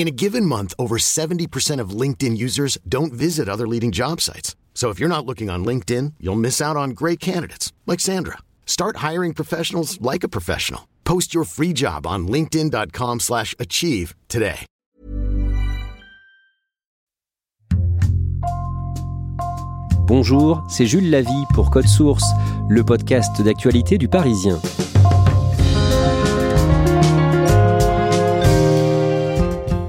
In a given month, over 70% of LinkedIn users don't visit other leading job sites. So if you're not looking on LinkedIn, you'll miss out on great candidates like Sandra. Start hiring professionals like a professional. Post your free job on linkedin.com/achieve today. Bonjour, c'est Jules Lavie pour Code Source, le podcast d'actualité du Parisien.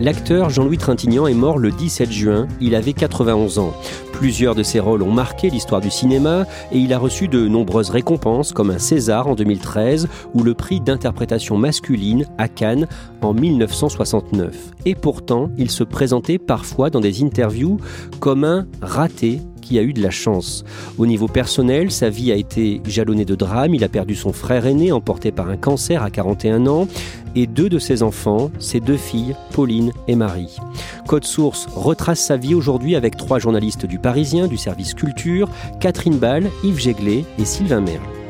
L'acteur Jean-Louis Trintignant est mort le 17 juin, il avait 91 ans. Plusieurs de ses rôles ont marqué l'histoire du cinéma et il a reçu de nombreuses récompenses comme un César en 2013 ou le prix d'interprétation masculine à Cannes en 1969. Et pourtant, il se présentait parfois dans des interviews comme un raté a eu de la chance. Au niveau personnel, sa vie a été jalonnée de drames. Il a perdu son frère aîné, emporté par un cancer à 41 ans, et deux de ses enfants, ses deux filles, Pauline et Marie. Code Source retrace sa vie aujourd'hui avec trois journalistes du Parisien, du service culture, Catherine Ball, Yves Jéglet et Sylvain Merle.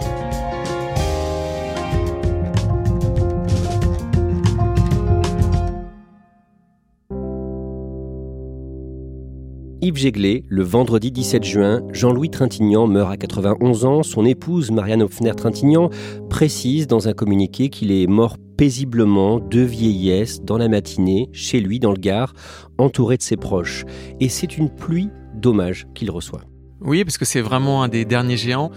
Yves Jéglet, le vendredi 17 juin, Jean-Louis Trintignant meurt à 91 ans. Son épouse, Marianne Hopfner-Trintignant, précise dans un communiqué qu'il est mort paisiblement, de vieillesse, dans la matinée, chez lui, dans le Gard, entouré de ses proches. Et c'est une pluie d'hommages qu'il reçoit. Oui, parce que c'est vraiment un des derniers géants.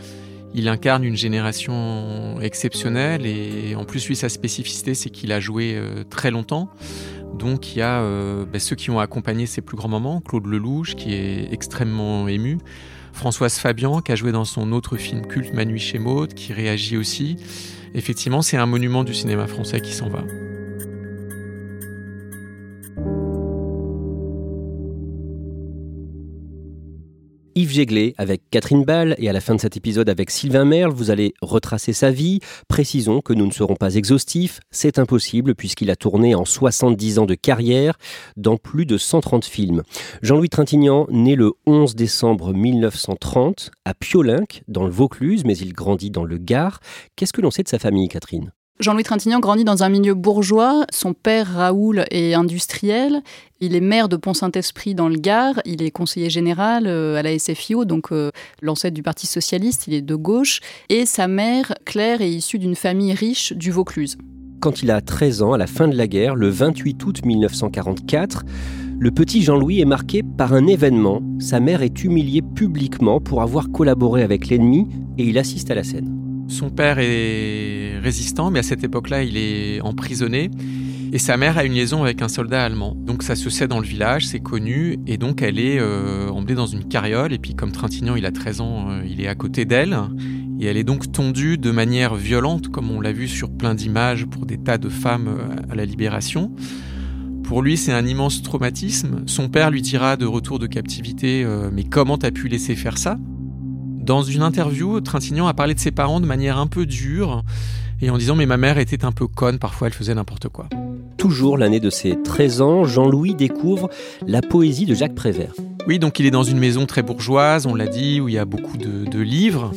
Il incarne une génération exceptionnelle et en plus, lui, sa spécificité, c'est qu'il a joué euh, très longtemps. Donc il y a euh, bah, ceux qui ont accompagné ses plus grands moments, Claude Lelouch qui est extrêmement ému, Françoise Fabian qui a joué dans son autre film culte Manu chez Maud, qui réagit aussi. Effectivement, c'est un monument du cinéma français qui s'en va. Yves Jéglet avec Catherine Ball et à la fin de cet épisode avec Sylvain Merle, vous allez retracer sa vie. Précisons que nous ne serons pas exhaustifs, c'est impossible puisqu'il a tourné en 70 ans de carrière dans plus de 130 films. Jean-Louis Trintignant, né le 11 décembre 1930 à Piolinck dans le Vaucluse, mais il grandit dans le Gard. Qu'est-ce que l'on sait de sa famille, Catherine? Jean-Louis Trintignant grandit dans un milieu bourgeois. Son père, Raoul, est industriel. Il est maire de Pont-Saint-Esprit dans le Gard. Il est conseiller général euh, à la SFIO, donc euh, l'ancêtre du Parti socialiste. Il est de gauche. Et sa mère, Claire, est issue d'une famille riche du Vaucluse. Quand il a 13 ans, à la fin de la guerre, le 28 août 1944, le petit Jean-Louis est marqué par un événement. Sa mère est humiliée publiquement pour avoir collaboré avec l'ennemi et il assiste à la scène. Son père est résistant, mais à cette époque-là, il est emprisonné. Et sa mère a une liaison avec un soldat allemand. Donc ça se sait dans le village, c'est connu. Et donc elle est euh, emmenée dans une carriole. Et puis comme Trintignant, il a 13 ans, euh, il est à côté d'elle. Et elle est donc tondue de manière violente, comme on l'a vu sur plein d'images pour des tas de femmes euh, à la libération. Pour lui, c'est un immense traumatisme. Son père lui dira de retour de captivité Mais comment t'as pu laisser faire ça? Dans une interview, Trintignant a parlé de ses parents de manière un peu dure et en disant Mais ma mère était un peu conne, parfois elle faisait n'importe quoi. Toujours l'année de ses 13 ans, Jean-Louis découvre la poésie de Jacques Prévert. Oui, donc il est dans une maison très bourgeoise, on l'a dit, où il y a beaucoup de, de livres.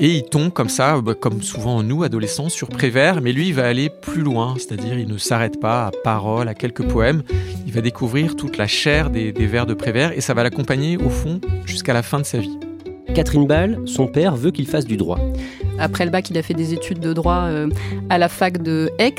Et il tombe comme ça, bah, comme souvent nous, adolescents, sur Prévert, mais lui, il va aller plus loin, c'est-à-dire il ne s'arrête pas à paroles, à quelques poèmes, il va découvrir toute la chair des, des vers de Prévert, et ça va l'accompagner, au fond, jusqu'à la fin de sa vie. Catherine Ball, son père veut qu'il fasse du droit. Après le bac, il a fait des études de droit euh, à la fac de Aix,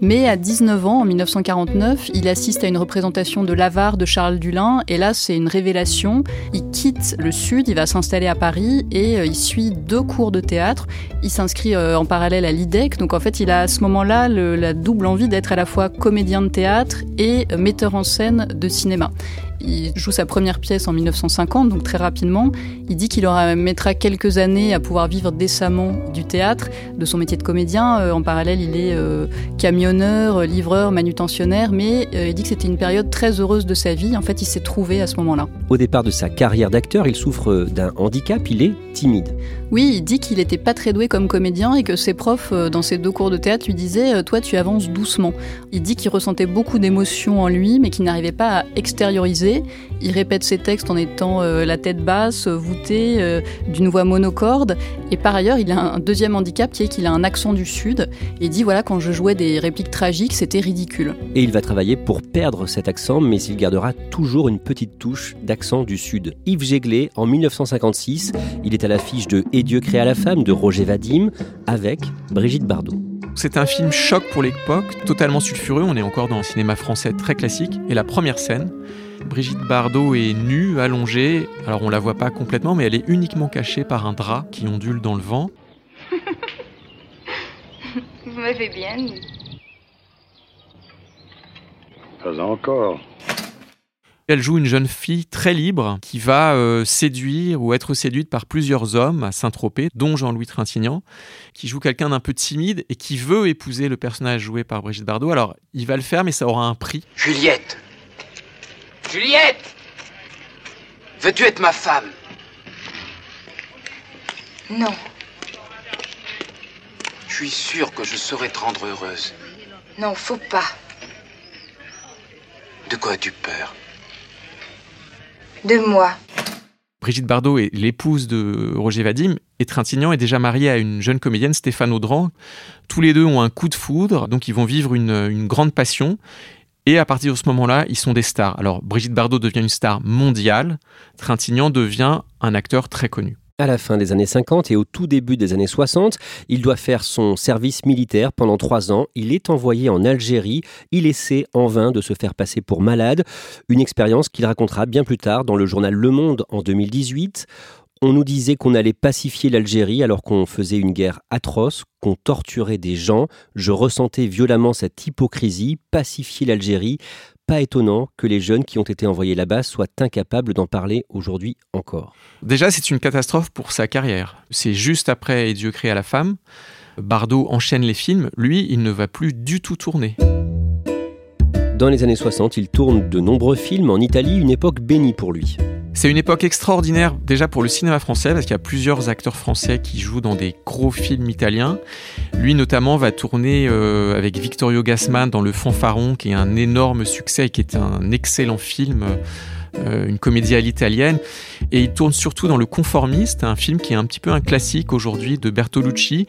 mais à 19 ans, en 1949, il assiste à une représentation de l'avare de Charles Dulin, et là, c'est une révélation. Il quitte le Sud, il va s'installer à Paris, et euh, il suit deux cours de théâtre. Il s'inscrit euh, en parallèle à l'IDEC, donc en fait, il a à ce moment-là la double envie d'être à la fois comédien de théâtre et metteur en scène de cinéma. Il joue sa première pièce en 1950, donc très rapidement. Il dit qu'il mettra quelques années à pouvoir vivre décemment du théâtre, de son métier de comédien. Euh, en parallèle, il est euh, camionneur, livreur, manutentionnaire, mais euh, il dit que c'était une période très heureuse de sa vie. En fait, il s'est trouvé à ce moment-là. Au départ de sa carrière d'acteur, il souffre d'un handicap, il est timide. Oui, il dit qu'il n'était pas très doué comme comédien et que ses profs, dans ses deux cours de théâtre, lui disaient Toi, tu avances doucement. Il dit qu'il ressentait beaucoup d'émotions en lui, mais qu'il n'arrivait pas à extérioriser il répète ses textes en étant euh, la tête basse, voûtée, euh, d'une voix monocorde. Et par ailleurs, il a un deuxième handicap qui est qu'il a un accent du Sud. Et il dit voilà, quand je jouais des répliques tragiques, c'était ridicule. Et il va travailler pour perdre cet accent, mais il gardera toujours une petite touche d'accent du Sud. Yves Jéglé, en 1956, il est à l'affiche de Et Dieu créa la femme de Roger Vadim avec Brigitte Bardot. C'est un film choc pour l'époque, totalement sulfureux, on est encore dans un cinéma français très classique. Et la première scène, Brigitte Bardot est nue, allongée. Alors on la voit pas complètement, mais elle est uniquement cachée par un drap qui ondule dans le vent. Vous m'avez bien. Pas encore. Elle joue une jeune fille très libre qui va euh, séduire ou être séduite par plusieurs hommes à Saint-Tropez, dont Jean-Louis Trintignant, qui joue quelqu'un d'un peu timide et qui veut épouser le personnage joué par Brigitte Bardot. Alors, il va le faire, mais ça aura un prix. Juliette Juliette Veux-tu être ma femme Non. Je suis sûr que je saurais te rendre heureuse. Non, faut pas. De quoi as-tu peur De moi. Brigitte Bardot est l'épouse de Roger Vadim et Trintignant est déjà marié à une jeune comédienne, Stéphane Audran. Tous les deux ont un coup de foudre, donc ils vont vivre une, une grande passion. Et à partir de ce moment-là, ils sont des stars. Alors Brigitte Bardot devient une star mondiale, Trintignant devient un acteur très connu. À la fin des années 50 et au tout début des années 60, il doit faire son service militaire pendant trois ans. Il est envoyé en Algérie. Il essaie en vain de se faire passer pour malade. Une expérience qu'il racontera bien plus tard dans le journal Le Monde en 2018. On nous disait qu'on allait pacifier l'Algérie alors qu'on faisait une guerre atroce, qu'on torturait des gens. Je ressentais violemment cette hypocrisie, pacifier l'Algérie. Pas étonnant que les jeunes qui ont été envoyés là-bas soient incapables d'en parler aujourd'hui encore. Déjà, c'est une catastrophe pour sa carrière. C'est juste après Et Dieu créa la femme. Bardot enchaîne les films. Lui, il ne va plus du tout tourner. Dans les années 60, il tourne de nombreux films en Italie, une époque bénie pour lui. C'est une époque extraordinaire déjà pour le cinéma français parce qu'il y a plusieurs acteurs français qui jouent dans des gros films italiens. Lui notamment va tourner euh, avec Victorio Gassman dans Le Fanfaron qui est un énorme succès et qui est un excellent film. Euh, une comédie à l'italienne. Et il tourne surtout dans Le Conformiste, un film qui est un petit peu un classique aujourd'hui de Bertolucci,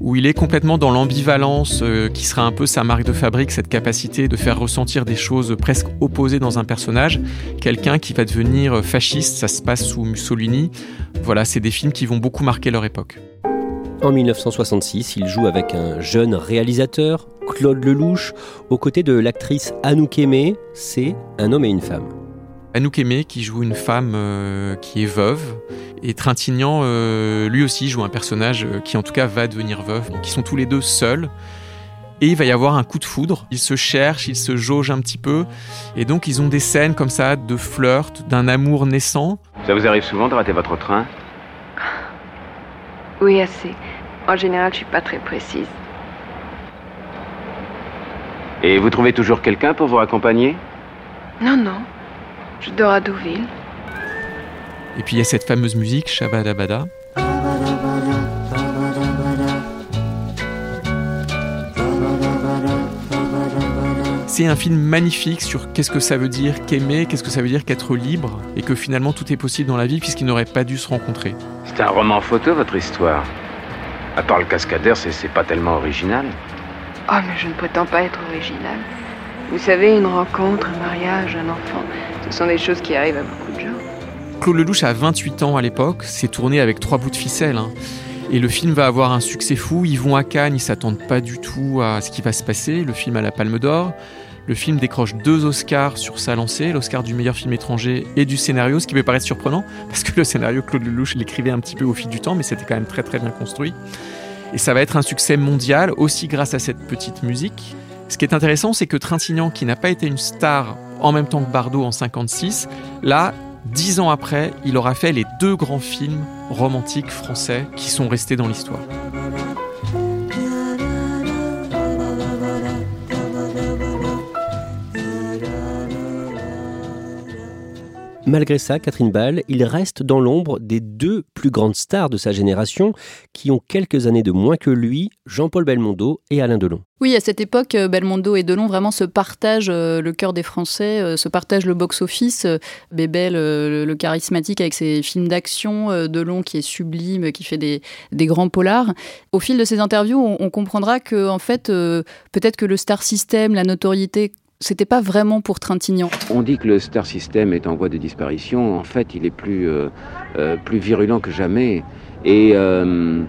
où il est complètement dans l'ambivalence euh, qui sera un peu sa marque de fabrique, cette capacité de faire ressentir des choses presque opposées dans un personnage. Quelqu'un qui va devenir fasciste, ça se passe sous Mussolini. Voilà, c'est des films qui vont beaucoup marquer leur époque. En 1966, il joue avec un jeune réalisateur, Claude Lelouch, aux côtés de l'actrice Anouk Aimé. C'est un homme et une femme. Anouk Aimé qui joue une femme euh, qui est veuve et Trintignant euh, lui aussi joue un personnage euh, qui en tout cas va devenir veuve, qui sont tous les deux seuls. Et il va y avoir un coup de foudre. Ils se cherchent, ils se jaugent un petit peu. Et donc ils ont des scènes comme ça de flirt, d'un amour naissant. Ça vous arrive souvent de rater votre train? Oui, assez. En général, je suis pas très précise. Et vous trouvez toujours quelqu'un pour vous accompagner? Non, non. Je dors à Deauville. Et puis il y a cette fameuse musique, Shabadabada. C'est un film magnifique sur qu'est-ce que ça veut dire qu'aimer, qu'est-ce que ça veut dire qu'être libre, et que finalement tout est possible dans la vie puisqu'ils n'auraient pas dû se rencontrer. C'est un roman photo, votre histoire. À part le cascadeur, c'est pas tellement original. Oh, mais je ne prétends pas être original. Vous savez, une rencontre, un mariage, un enfant, ce sont des choses qui arrivent à beaucoup de gens. Claude Lelouch a 28 ans à l'époque, c'est tourné avec trois bouts de ficelle. hein. Et le film va avoir un succès fou. Ils vont à Cannes, ils s'attendent pas du tout à ce qui va se passer. Le film a la Palme d'Or. Le film décroche deux Oscars sur sa lancée, l'Oscar du meilleur film étranger et du scénario, ce qui peut paraître surprenant, parce que le scénario, Claude Lelouch l'écrivait un petit peu au fil du temps, mais c'était quand même très très bien construit. Et ça va être un succès mondial, aussi grâce à cette petite musique. Ce qui est intéressant, c'est que Trintignant, qui n'a pas été une star en même temps que Bardot en 56, là, dix ans après, il aura fait les deux grands films romantiques français qui sont restés dans l'histoire. Malgré ça, Catherine Ball, il reste dans l'ombre des deux plus grandes stars de sa génération, qui ont quelques années de moins que lui, Jean-Paul Belmondo et Alain Delon. Oui, à cette époque, euh, Belmondo et Delon vraiment se partagent euh, le cœur des Français, euh, se partagent le box-office. Bébel, le, charismatique avec ses films d'action, Delon qui est sublime, qui fait des, grands polars. Au fil de ces interviews, on, on comprendra que, en fait, peut-être que le star system, la notoriété, c'était pas vraiment pour Trintignant. On dit que le star system est en voie de disparition. En fait, il est plus, euh, euh, virulent que jamais. Et euh,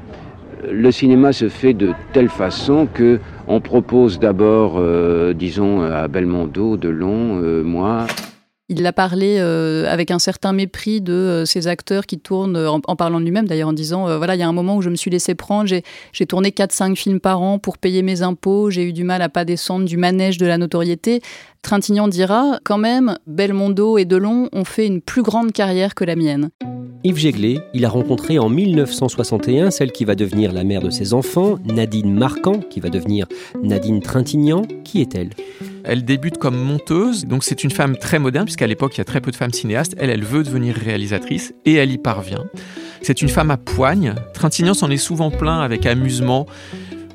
le cinéma se fait de telle façon que on propose d'abord, disons, à Belmondo, Delon, moi, Il a parlé euh, avec un certain mépris de euh, ces acteurs qui tournent, euh, en, parlant de lui-même d'ailleurs, en disant voilà, il y a un moment où je me suis laissé prendre, j'ai j'ai tourné 4-5 films par an pour payer mes impôts, j'ai eu du mal à pas descendre du manège de la notoriété. Trintignant dira quand même, Belmondo et Delon ont fait une plus grande carrière que la mienne. Yves Jéglé, il a rencontré en 1961 celle qui va devenir la mère de ses enfants, Nadine Marquand, qui va devenir Nadine Trintignant. Qui est-elle? Elle débute comme monteuse, donc c'est une femme très moderne, puisqu'à l'époque il y a très peu de femmes cinéastes. Elle, elle veut devenir réalisatrice et elle y parvient. C'est une femme à poigne. Trintignant s'en est souvent plaint avec amusement.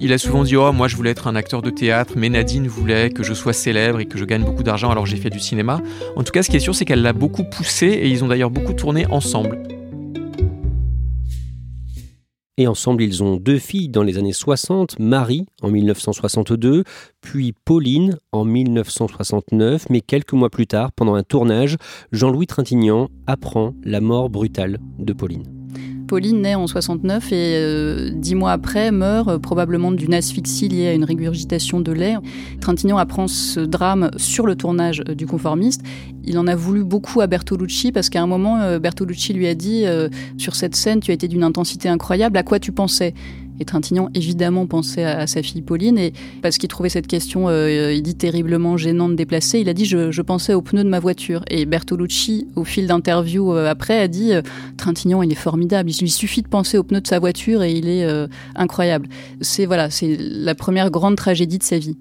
Il a souvent dit Oh, moi je voulais être un acteur de théâtre, mais Nadine voulait que je sois célèbre et que je gagne beaucoup d'argent, alors j'ai fait du cinéma. En tout cas, ce qui est sûr, c'est qu'elle l'a beaucoup poussé et ils ont d'ailleurs beaucoup tourné ensemble. Et ensemble, ils ont deux filles dans les années 60, Marie en 1962, puis Pauline en 1969, mais quelques mois plus tard, pendant un tournage, Jean-Louis Trintignant apprend la mort brutale de Pauline. Pauline naît en 69 et euh, dix mois après meurt euh, probablement d'une asphyxie liée à une régurgitation de lait. Trintignant apprend ce drame sur le tournage euh, du conformiste. Il en a voulu beaucoup à Bertolucci parce qu'à un moment, Bertolucci lui a dit sur cette scène, tu as été d'une intensité incroyable. À quoi tu pensais? Et Trintignant, évidemment, pensait à, sa fille Pauline. Et parce qu'il trouvait cette question, euh, il dit, terriblement gênante, déplacée, il a dit je, je pensais aux pneus de ma voiture. Et Bertolucci, au fil d'interviews euh, après, a dit euh, Trintignant, il est formidable. Il lui suffit de penser aux pneus de sa voiture et il est euh, incroyable. C'est voilà, c'est la première grande tragédie de sa vie.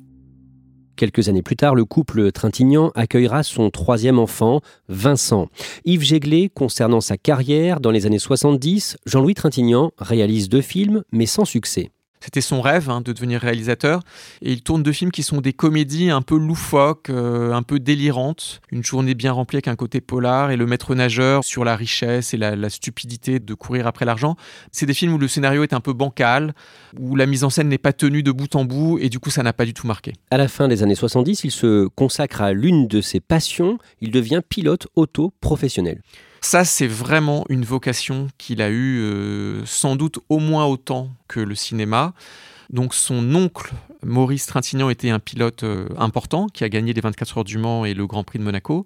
Quelques années plus tard, le couple Trintignant accueillera son troisième enfant, Vincent. Yves Jéglé, concernant sa carrière, dans les années 70, Jean-Louis Trintignant réalise deux films, mais sans succès. C'était son rêve hein, de devenir réalisateur. Et il tourne deux films qui sont des comédies un peu loufoques, euh, un peu délirantes. Une journée bien remplie avec un côté polar et le maître nageur sur la richesse et la, la stupidité de courir après l'argent. C'est des films où le scénario est un peu bancal, où la mise en scène n'est pas tenue de bout en bout et du coup ça n'a pas du tout marqué. À la fin des années 70, il se consacre à l'une de ses passions. Il devient pilote auto professionnel. Ça, c'est vraiment une vocation qu'il a eue euh, sans doute au moins autant que le cinéma. Donc son oncle, Maurice Trintignant, était un pilote euh, important qui a gagné les 24 heures du Mans et le Grand Prix de Monaco.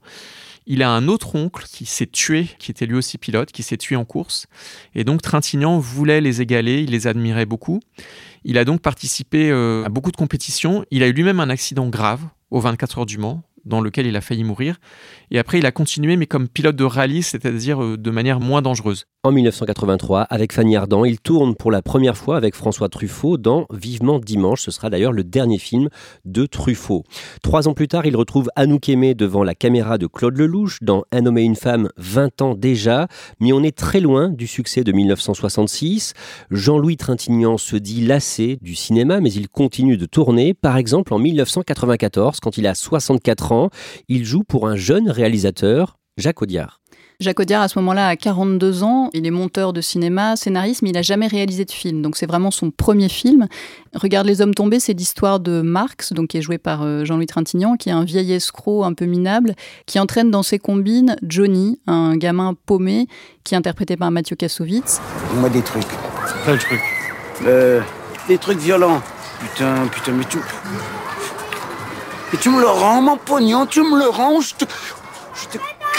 Il a un autre oncle qui s'est tué, qui était lui aussi pilote, qui s'est tué en course. Et donc Trintignant voulait les égaler, il les admirait beaucoup. Il a donc participé euh, à beaucoup de compétitions. Il a eu lui-même un accident grave aux 24 heures du Mans, dans lequel il a failli mourir. Et après, il a continué, mais comme pilote de rallye, c'est-à-dire euh, de manière moins dangereuse. En 1983, avec Fanny Ardant, il tourne pour la première fois avec François Truffaut dans Vivement Dimanche. Ce sera d'ailleurs le dernier film de Truffaut. Trois ans plus tard, il retrouve Anouk Aimé devant la caméra de Claude Lelouch dans Un homme et une femme, 20 ans déjà. Mais on est très loin du succès de 1966. Jean-Louis Trintignant se dit lassé du cinéma, mais il continue de tourner. Par exemple, en 1994, quand il a 64 ans, il joue pour un jeune réalisateur, Jacques Audiard. Jacques Audiard, à ce moment-là, a 42 ans. Il est monteur de cinéma, scénariste, mais il n'a jamais réalisé de film. Donc, c'est vraiment son premier film. Regarde les hommes tombés, c'est l'histoire de Marx, donc qui est joué par euh, Jean-Louis Trintignant, qui est un vieil escroc un peu minable, qui entraîne dans ses combines Johnny, un gamin paumé, qui est interprété par Mathieu Kassovitz. Moi des trucs. Quel truc? Euh, Des trucs violents. Putain, putain, mais tu... Et tu me le rends, mon pognon, tu me le rends, je te...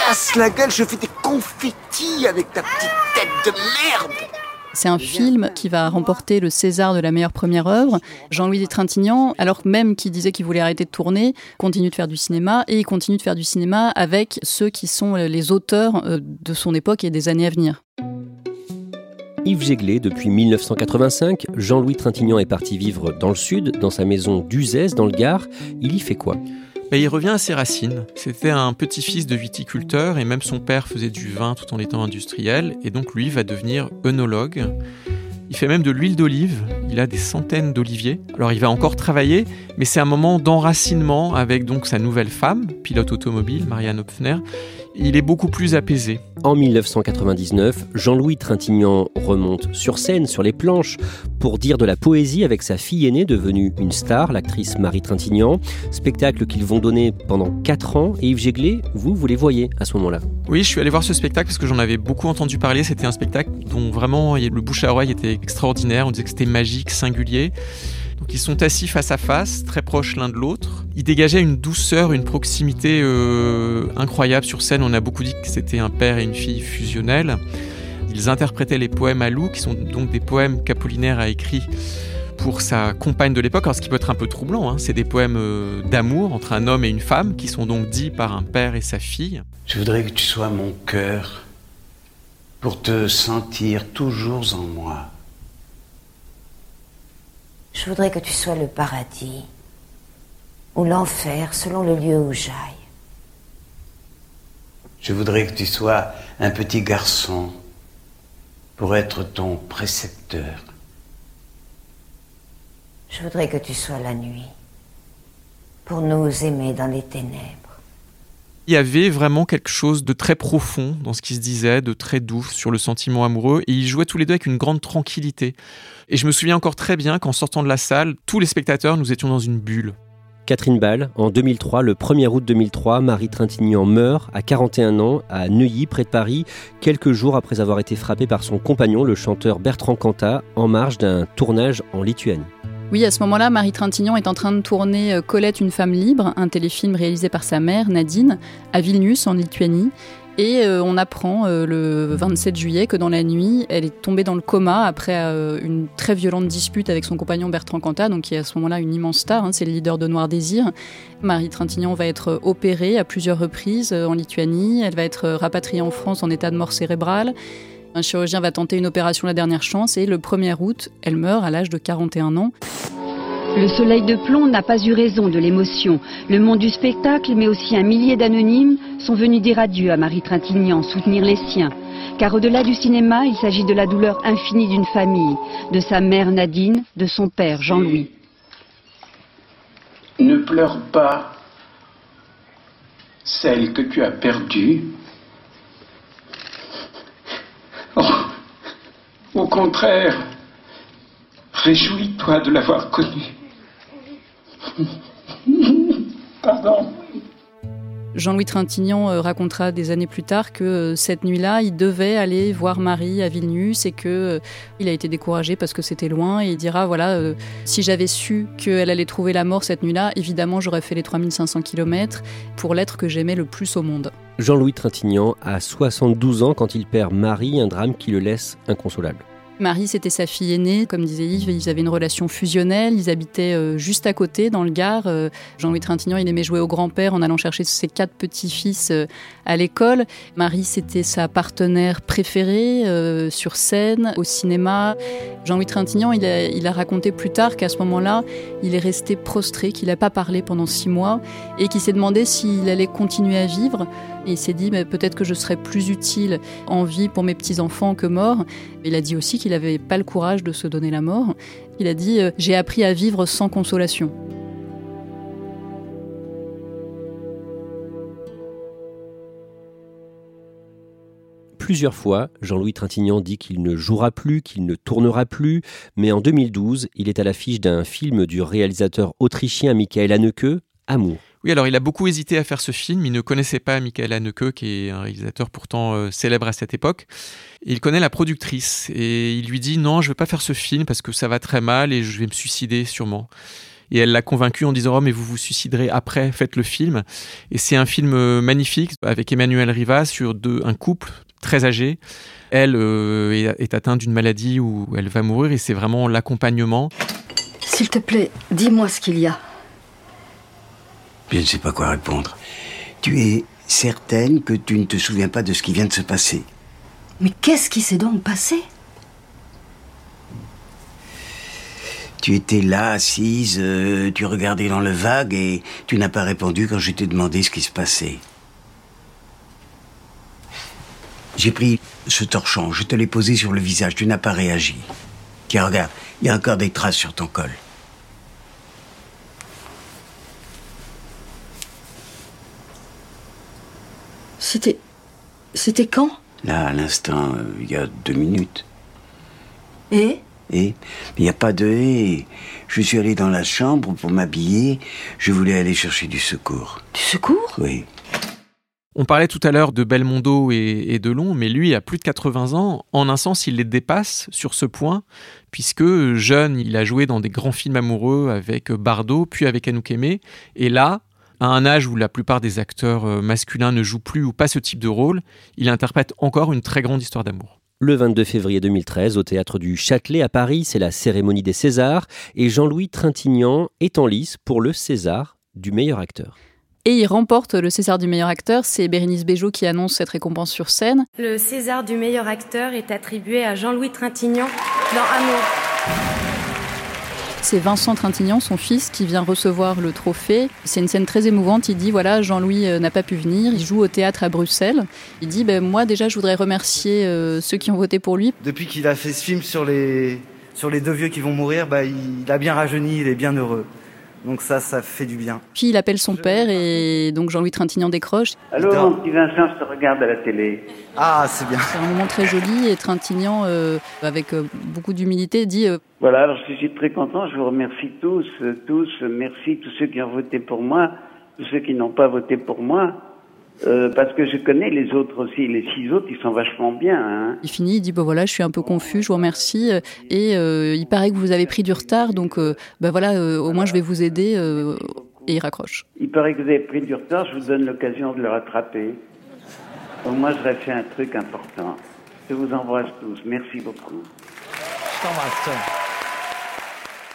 Casse la gueule, je fais des confettis avec ta petite tête de merde c'est un film qui va remporter le César de la meilleure première œuvre. Jean-Louis Trintignant, alors même qu'il disait qu'il voulait arrêter de tourner, continue de faire du cinéma et il continue de faire du cinéma avec ceux qui sont les auteurs euh, de son époque et des années à venir. Yves Jéglé, depuis 1985, Jean-Louis Trintignant est parti vivre dans le sud, dans sa maison d'Uzès, dans le Gard. Il y fait quoi? Ben, il revient à ses racines. C'était un petit-fils de viticulteur et même son père faisait du vin tout en étant industriel et donc lui va devenir œnologue. Il fait même de l'huile d'olive, il a des centaines d'oliviers. Alors il va encore travailler, mais c'est un moment d'enracinement avec donc sa nouvelle femme, pilote automobile, Marianne Hopfner, il est beaucoup plus apaisé. En 1999, Jean-Louis Trintignant remonte sur scène, sur les planches, pour dire de la poésie avec sa fille aînée devenue une star, l'actrice Marie Trintignant. Spectacle qu'ils vont donner pendant 4 ans. Et Yves Jéglé, vous, vous les voyez à ce moment-là Oui, je suis allé voir ce spectacle parce que j'en avais beaucoup entendu parler. C'était un spectacle dont vraiment le bouche à oreille était extraordinaire. On disait que c'était magique, singulier. Donc ils sont assis face à face, très proches l'un de l'autre. Ils dégageaient une douceur, une proximité euh, incroyable sur scène. On a beaucoup dit que c'était un père et une fille fusionnels. Ils interprétaient les poèmes à Lou, qui sont donc des poèmes qu'Apollinaire a écrits pour sa compagne de l'époque, ce qui peut être un peu troublant, hein. c'est des poèmes euh, d'amour entre un homme et une femme, qui sont donc dits par un père et sa fille. Je voudrais que tu sois mon cœur, pour te sentir toujours en moi. Je voudrais que tu sois le paradis ou l'enfer selon le lieu où j'aille. Je voudrais que tu sois un petit garçon pour être ton précepteur. Je voudrais que tu sois la nuit pour nous aimer dans les ténèbres. Il y avait vraiment quelque chose de très profond dans ce qui se disait, de très doux sur le sentiment amoureux, et ils jouaient tous les deux avec une grande tranquillité. Et je me souviens encore très bien qu'en sortant de la salle, tous les spectateurs, nous étions dans une bulle. Catherine Ball, en 2003, le 1er août 2003, Marie Trintignant meurt à 41 ans à Neuilly, près de Paris, quelques jours après avoir été frappée par son compagnon, le chanteur Bertrand Cantat, en marge d'un tournage en Lituanie. Oui, à ce moment-là, Marie Trintignant est en train de tourner euh, Colette, une femme libre, un téléfilm réalisé par sa mère, Nadine, à Vilnius, en Lituanie. Et euh, on apprend euh, le 27 juillet que dans la nuit, elle est tombée dans le coma après une très violente dispute avec son compagnon Bertrand Cantat, donc qui est à ce moment-là une immense star, hein, c'est le leader de Noir Désir. Marie Trintignant va être opérée à plusieurs reprises en Lituanie, elle va être rapatriée en France en état de mort cérébrale. Un chirurgien va tenter une opération la dernière chance et le 1er août, elle meurt à l'âge de 41 ans. Le soleil de plomb n'a pas eu raison de l'émotion. Le monde du spectacle, mais aussi un millier d'anonymes, sont venus dire adieu à Marie Trintignant, soutenir les siens. Car au-delà du cinéma, il s'agit de la douleur infinie d'une famille, de sa mère Nadine, de son père Jean-Louis. Ne pleure pas celle que tu as perdue. Au contraire, réjouis-toi de l'avoir connue. Pardon. Jean-Louis Trintignant euh, racontera des années plus tard que euh, cette nuit-là, il devait aller voir Marie à Vilnius et que euh, il a été découragé parce que c'était loin et il dira voilà si j'avais su qu'elle allait trouver la mort cette nuit-là, évidemment j'aurais fait les 3500 km pour l'être que j'aimais le plus au monde. Jean-Louis Trintignant a 72 ans quand il perd Marie, un drame qui le laisse inconsolable. Marie, c'était sa fille aînée. Comme disait Yves, ils avaient une relation fusionnelle. Ils habitaient euh, juste à côté, dans le Gard. Euh, Jean-Louis Trintignant, il aimait jouer au grand-père en allant chercher ses quatre petits-fils euh, à l'école. Marie, c'était sa partenaire préférée sur scène, au cinéma. Jean-Louis Trintignant, a, raconté plus tard qu'à ce moment-là, il est resté prostré, qu'il n'a pas parlé pendant six mois et qu'il s'est demandé s'il allait continuer à vivre. Il s'est dit, peut-être que je serais plus utile en vie pour mes petits-enfants que mort. Il a dit aussi qu'il n'avait pas le courage de se donner la mort. Il a dit, euh, j'ai appris à vivre sans consolation. Plusieurs fois, Jean-Louis Trintignant dit qu'il ne jouera plus, qu'il ne tournera plus, mais en 2012, il est à l'affiche d'un film du réalisateur autrichien Michael Haneke, Amour. Oui, alors il a beaucoup hésité à faire ce film. Il ne connaissait pas Michael Haneke, qui est un réalisateur pourtant euh, célèbre à cette époque. Il connaît la productrice et il lui dit non, je ne veux pas faire ce film parce que ça va très mal et je vais me suicider sûrement. Et elle l'a convaincu en disant oh mais vous vous suiciderez après, faites le film. Et c'est un film euh, magnifique avec Emmanuel Riva sur un couple très âgé. Elle euh, est atteinte d'une maladie où elle va mourir et c'est vraiment l'accompagnement. S'il te plaît, dis-moi ce qu'il y a. Je ne sais pas quoi répondre. Tu es certaine que tu ne te souviens pas de ce qui vient de se passer? Mais qu'est-ce qui s'est donc passé? Tu étais là, assise, euh, tu regardais dans le vague et tu n'as pas répondu quand je t'ai demandé ce qui se passait. J'ai pris ce torchon, je te l'ai posé sur le visage, tu n'as pas réagi. Tiens, regarde, il y a encore des traces sur ton col. C'était. C'était quand? Là, à l'instant, euh, il y a deux minutes. Et? Et il n'y a pas de et. Je suis allé dans la chambre pour m'habiller. Je voulais aller chercher du secours. Du secours? Oui. On parlait tout à l'heure de Belmondo et, et Delon, mais lui a plus de 80 ans. En un sens, il les dépasse sur ce point, puisque jeune, il a joué dans des grands films amoureux avec Bardot, puis avec Anouk Aimé. Et là, à un âge où la plupart des acteurs euh, masculins ne jouent plus ou pas ce type de rôle, il interprète encore une très grande histoire d'amour. Le 22 février 2013, au théâtre du Châtelet à Paris, c'est la cérémonie des Césars et Jean-Louis Trintignant est en lice pour le César du meilleur acteur. Et il remporte le César du meilleur acteur. C'est Bérénice Bejo qui annonce cette récompense sur scène. Le César du meilleur acteur est attribué à Jean-Louis Trintignant dans Amour. C'est Vincent Trintignant, son fils, qui vient recevoir le trophée. C'est une scène très émouvante. Il dit voilà, Jean-Louis euh, n'a pas pu venir. Il joue au théâtre à Bruxelles. Il dit ben, moi déjà, je voudrais remercier euh, ceux qui ont voté pour lui. Depuis qu'il a fait ce film sur les, deux vieux qui vont mourir, bah, il a bien rajeuni, il est bien heureux. Donc ça, ça fait du bien. Puis il appelle son père et donc Jean-Louis Trintignant décroche. Allô, mon petit Vincent, je te regarde à la télé. Ah, c'est bien. C'est un moment très joli et Trintignant, euh, avec euh, beaucoup d'humilité, dit euh, Voilà, alors je suis très content, je vous remercie tous, euh, tous, merci tous ceux qui ont voté pour moi, tous ceux qui n'ont pas voté pour moi. Euh, parce que je connais les autres aussi, les six autres, ils sont vachement bien. Hein. Il finit, il dit bah voilà, je suis un peu confus, je vous remercie. Et euh, il paraît que vous avez pris du retard, donc euh, bah voilà, euh, au moins je vais vous aider. euh, et il raccroche. Il paraît que vous avez pris du retard, je vous donne l'occasion de le rattraper. Au moins, j'aurais fait un truc important. Je vous embrasse tous, merci beaucoup. Je t'embrasse.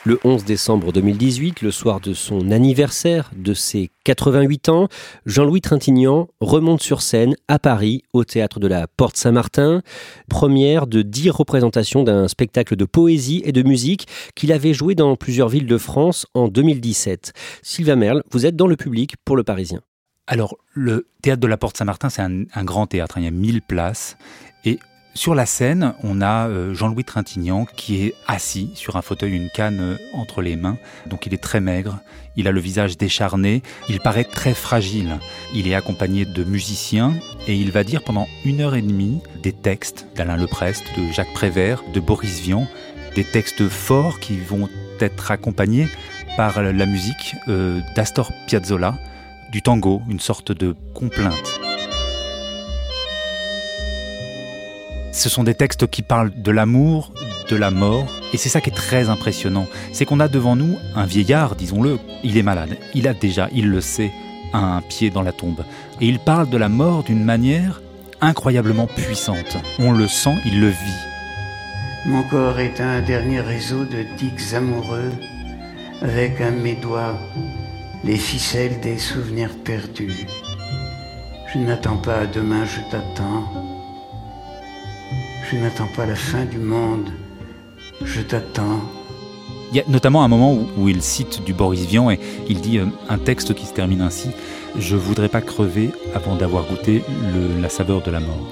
Le 11 décembre 2018, le soir de son anniversaire de ses 88 ans, Jean-Louis Trintignant remonte sur scène à Paris, au théâtre de la Porte Saint-Martin, première de dix représentations d'un spectacle de poésie et de musique qu'il avait joué dans plusieurs villes de France en 2017. Sylvain Merle, vous êtes dans le public pour le Parisien. Alors, le théâtre de la Porte Saint-Martin, c'est un, grand théâtre, hein, il y a 1000 places. Et sur la scène, on a euh, Jean-Louis Trintignant qui est assis sur un fauteuil, une canne euh, entre les mains. Donc il est très maigre, il a le visage décharné, il paraît très fragile. Il est accompagné de musiciens et il va dire pendant une heure et demie des textes d'Alain Leprest, de Jacques Prévert, de Boris Vian, des textes forts qui vont être accompagnés par la musique euh, d'Astor Piazzolla, du tango, une sorte de complainte. Ce sont des textes qui parlent de l'amour, de la mort, et c'est ça qui est très impressionnant. C'est qu'on a devant nous un vieillard, disons-le, il est malade, il a déjà, il le sait, un pied dans la tombe. Et il parle de la mort d'une manière incroyablement puissante. On le sent, il le vit. Mon corps est un dernier réseau de tics amoureux, avec à mes doigts les ficelles des souvenirs perdus. Je n'attends pas demain, je t'attends. Je n'attends pas la fin du monde, je t'attends. Il y a notamment un moment où, il cite du Boris Vian et il dit euh, un texte qui se termine ainsi Je voudrais pas crever avant d'avoir goûté la saveur de la mort.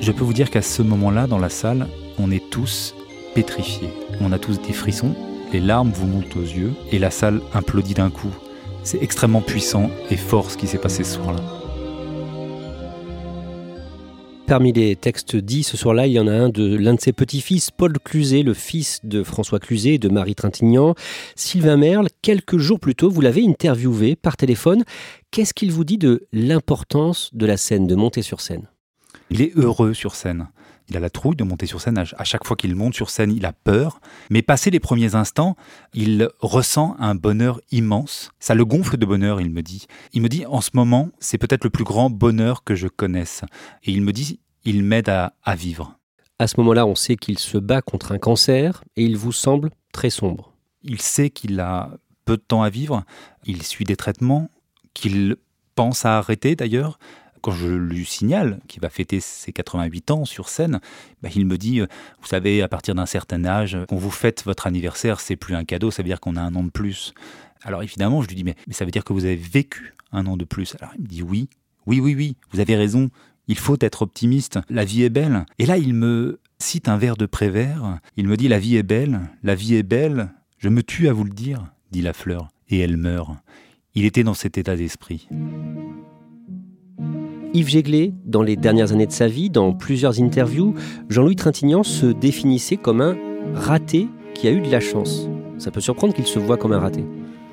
Je peux vous dire qu'à ce moment-là, dans la salle, on est tous pétrifiés. On a tous des frissons, les larmes vous montent aux yeux et la salle implodit d'un coup. C'est extrêmement puissant et fort ce qui s'est passé ce soir-là. Parmi les textes dits ce soir-là, il y en a un de l'un de ses petits-fils, Paul Cluzet, le fils de François Cluzet et de Marie Trintignant. Sylvain Merle, quelques jours plus tôt, vous l'avez interviewé par téléphone. Qu'est-ce qu'il vous dit de l'importance de la scène, de monter sur scène? Il est heureux sur scène. Il a la trouille de monter sur scène. À chaque fois qu'il monte sur scène, il a peur. Mais passé les premiers instants, il ressent un bonheur immense. Ça le gonfle de bonheur, il me dit. Il me dit, en ce moment, c'est peut-être le plus grand bonheur que je connaisse. Et il me dit, il m'aide à, à vivre. À ce moment-là, on sait qu'il se bat contre un cancer et il vous semble très sombre. Il sait qu'il a peu de temps à vivre. Il suit des traitements qu'il pense à arrêter d'ailleurs quand je lui signale qu'il va fêter ses 88 ans sur scène, bah, il me dit, euh, vous savez, à partir d'un certain âge, quand vous faites votre anniversaire, c'est plus un cadeau, ça veut dire qu'on a un an de plus. Alors évidemment, je lui dis, mais, mais ça veut dire que vous avez vécu un an de plus. Alors il me dit, oui, oui, oui, oui, vous avez raison, il faut être optimiste, la vie est belle. Et là, il me cite un vers de Prévert, il me dit, la vie est belle, la vie est belle, je me tue à vous le dire, dit la fleur, et elle meurt. Il était dans cet état d'esprit. Yves Jéglé, dans les dernières années de sa vie, dans plusieurs interviews, Jean-Louis Trintignant se définissait comme un raté qui a eu de la chance. Ça peut surprendre qu'il se voit comme un raté.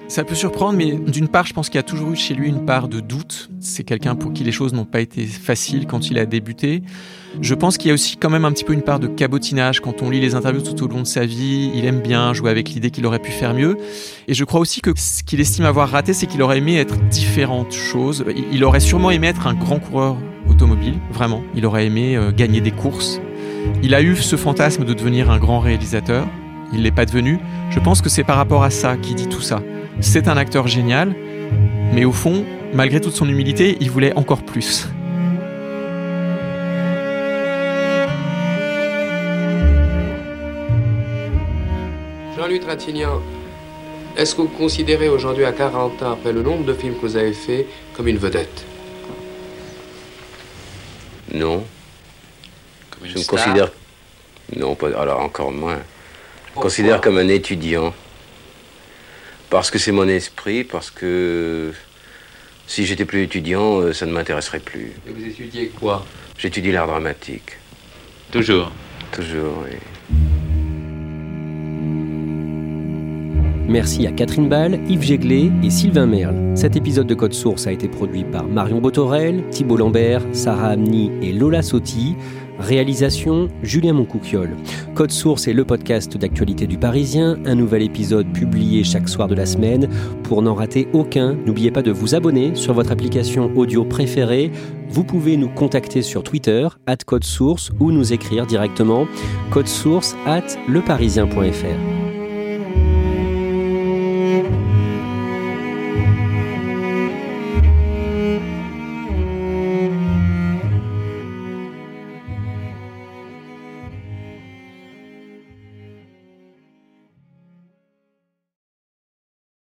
Ça peut surprendre, mais d'une part, je pense qu'il y a toujours eu chez lui une part de doute. C'est quelqu'un pour qui les choses n'ont pas été faciles quand il a débuté. Je pense qu'il y a aussi quand même un petit peu une part de cabotinage. Quand on lit les interviews tout au long de sa vie, il aime bien jouer avec l'idée qu'il aurait pu faire mieux. Et je crois aussi que ce qu'il estime avoir raté, c'est qu'il aurait aimé être différentes choses. Il aurait sûrement aimé être un grand coureur automobile, vraiment. Il aurait aimé euh, gagner des courses. Il a eu ce fantasme de devenir un grand réalisateur. Il l'est pas devenu. Je pense que c'est par rapport à ça qu'il dit tout ça. C'est un acteur génial, mais au fond, malgré toute son humilité, il voulait encore plus. Trintignant, est-ce que vous considérez aujourd'hui, à 40 ans après le nombre de films que vous avez fait, comme une vedette? Non. Comme une Je me considère. Non, pas... alors encore moins. Je me considère comme un étudiant. Parce que c'est mon esprit, parce que si j'étais plus étudiant, euh, ça ne m'intéresserait plus. Et vous étudiez quoi? J'étudie l'art dramatique. Toujours? Toujours, oui. Merci à Catherine Ball, Yves Jéglé et Sylvain Merle. Cet épisode de Code Source a été produit par Marion Botorel, Thibault Lambert, Sarah Amni et Lola Sotti. Réalisation Julien Moncouquiole. Code Source est le podcast d'actualité du Parisien, un nouvel épisode publié chaque soir de la semaine. Pour n'en rater aucun, n'oubliez pas de vous abonner sur votre application audio préférée. Vous pouvez nous contacter sur Twitter, at Code Source, ou nous écrire directement code source at leparisien.fr.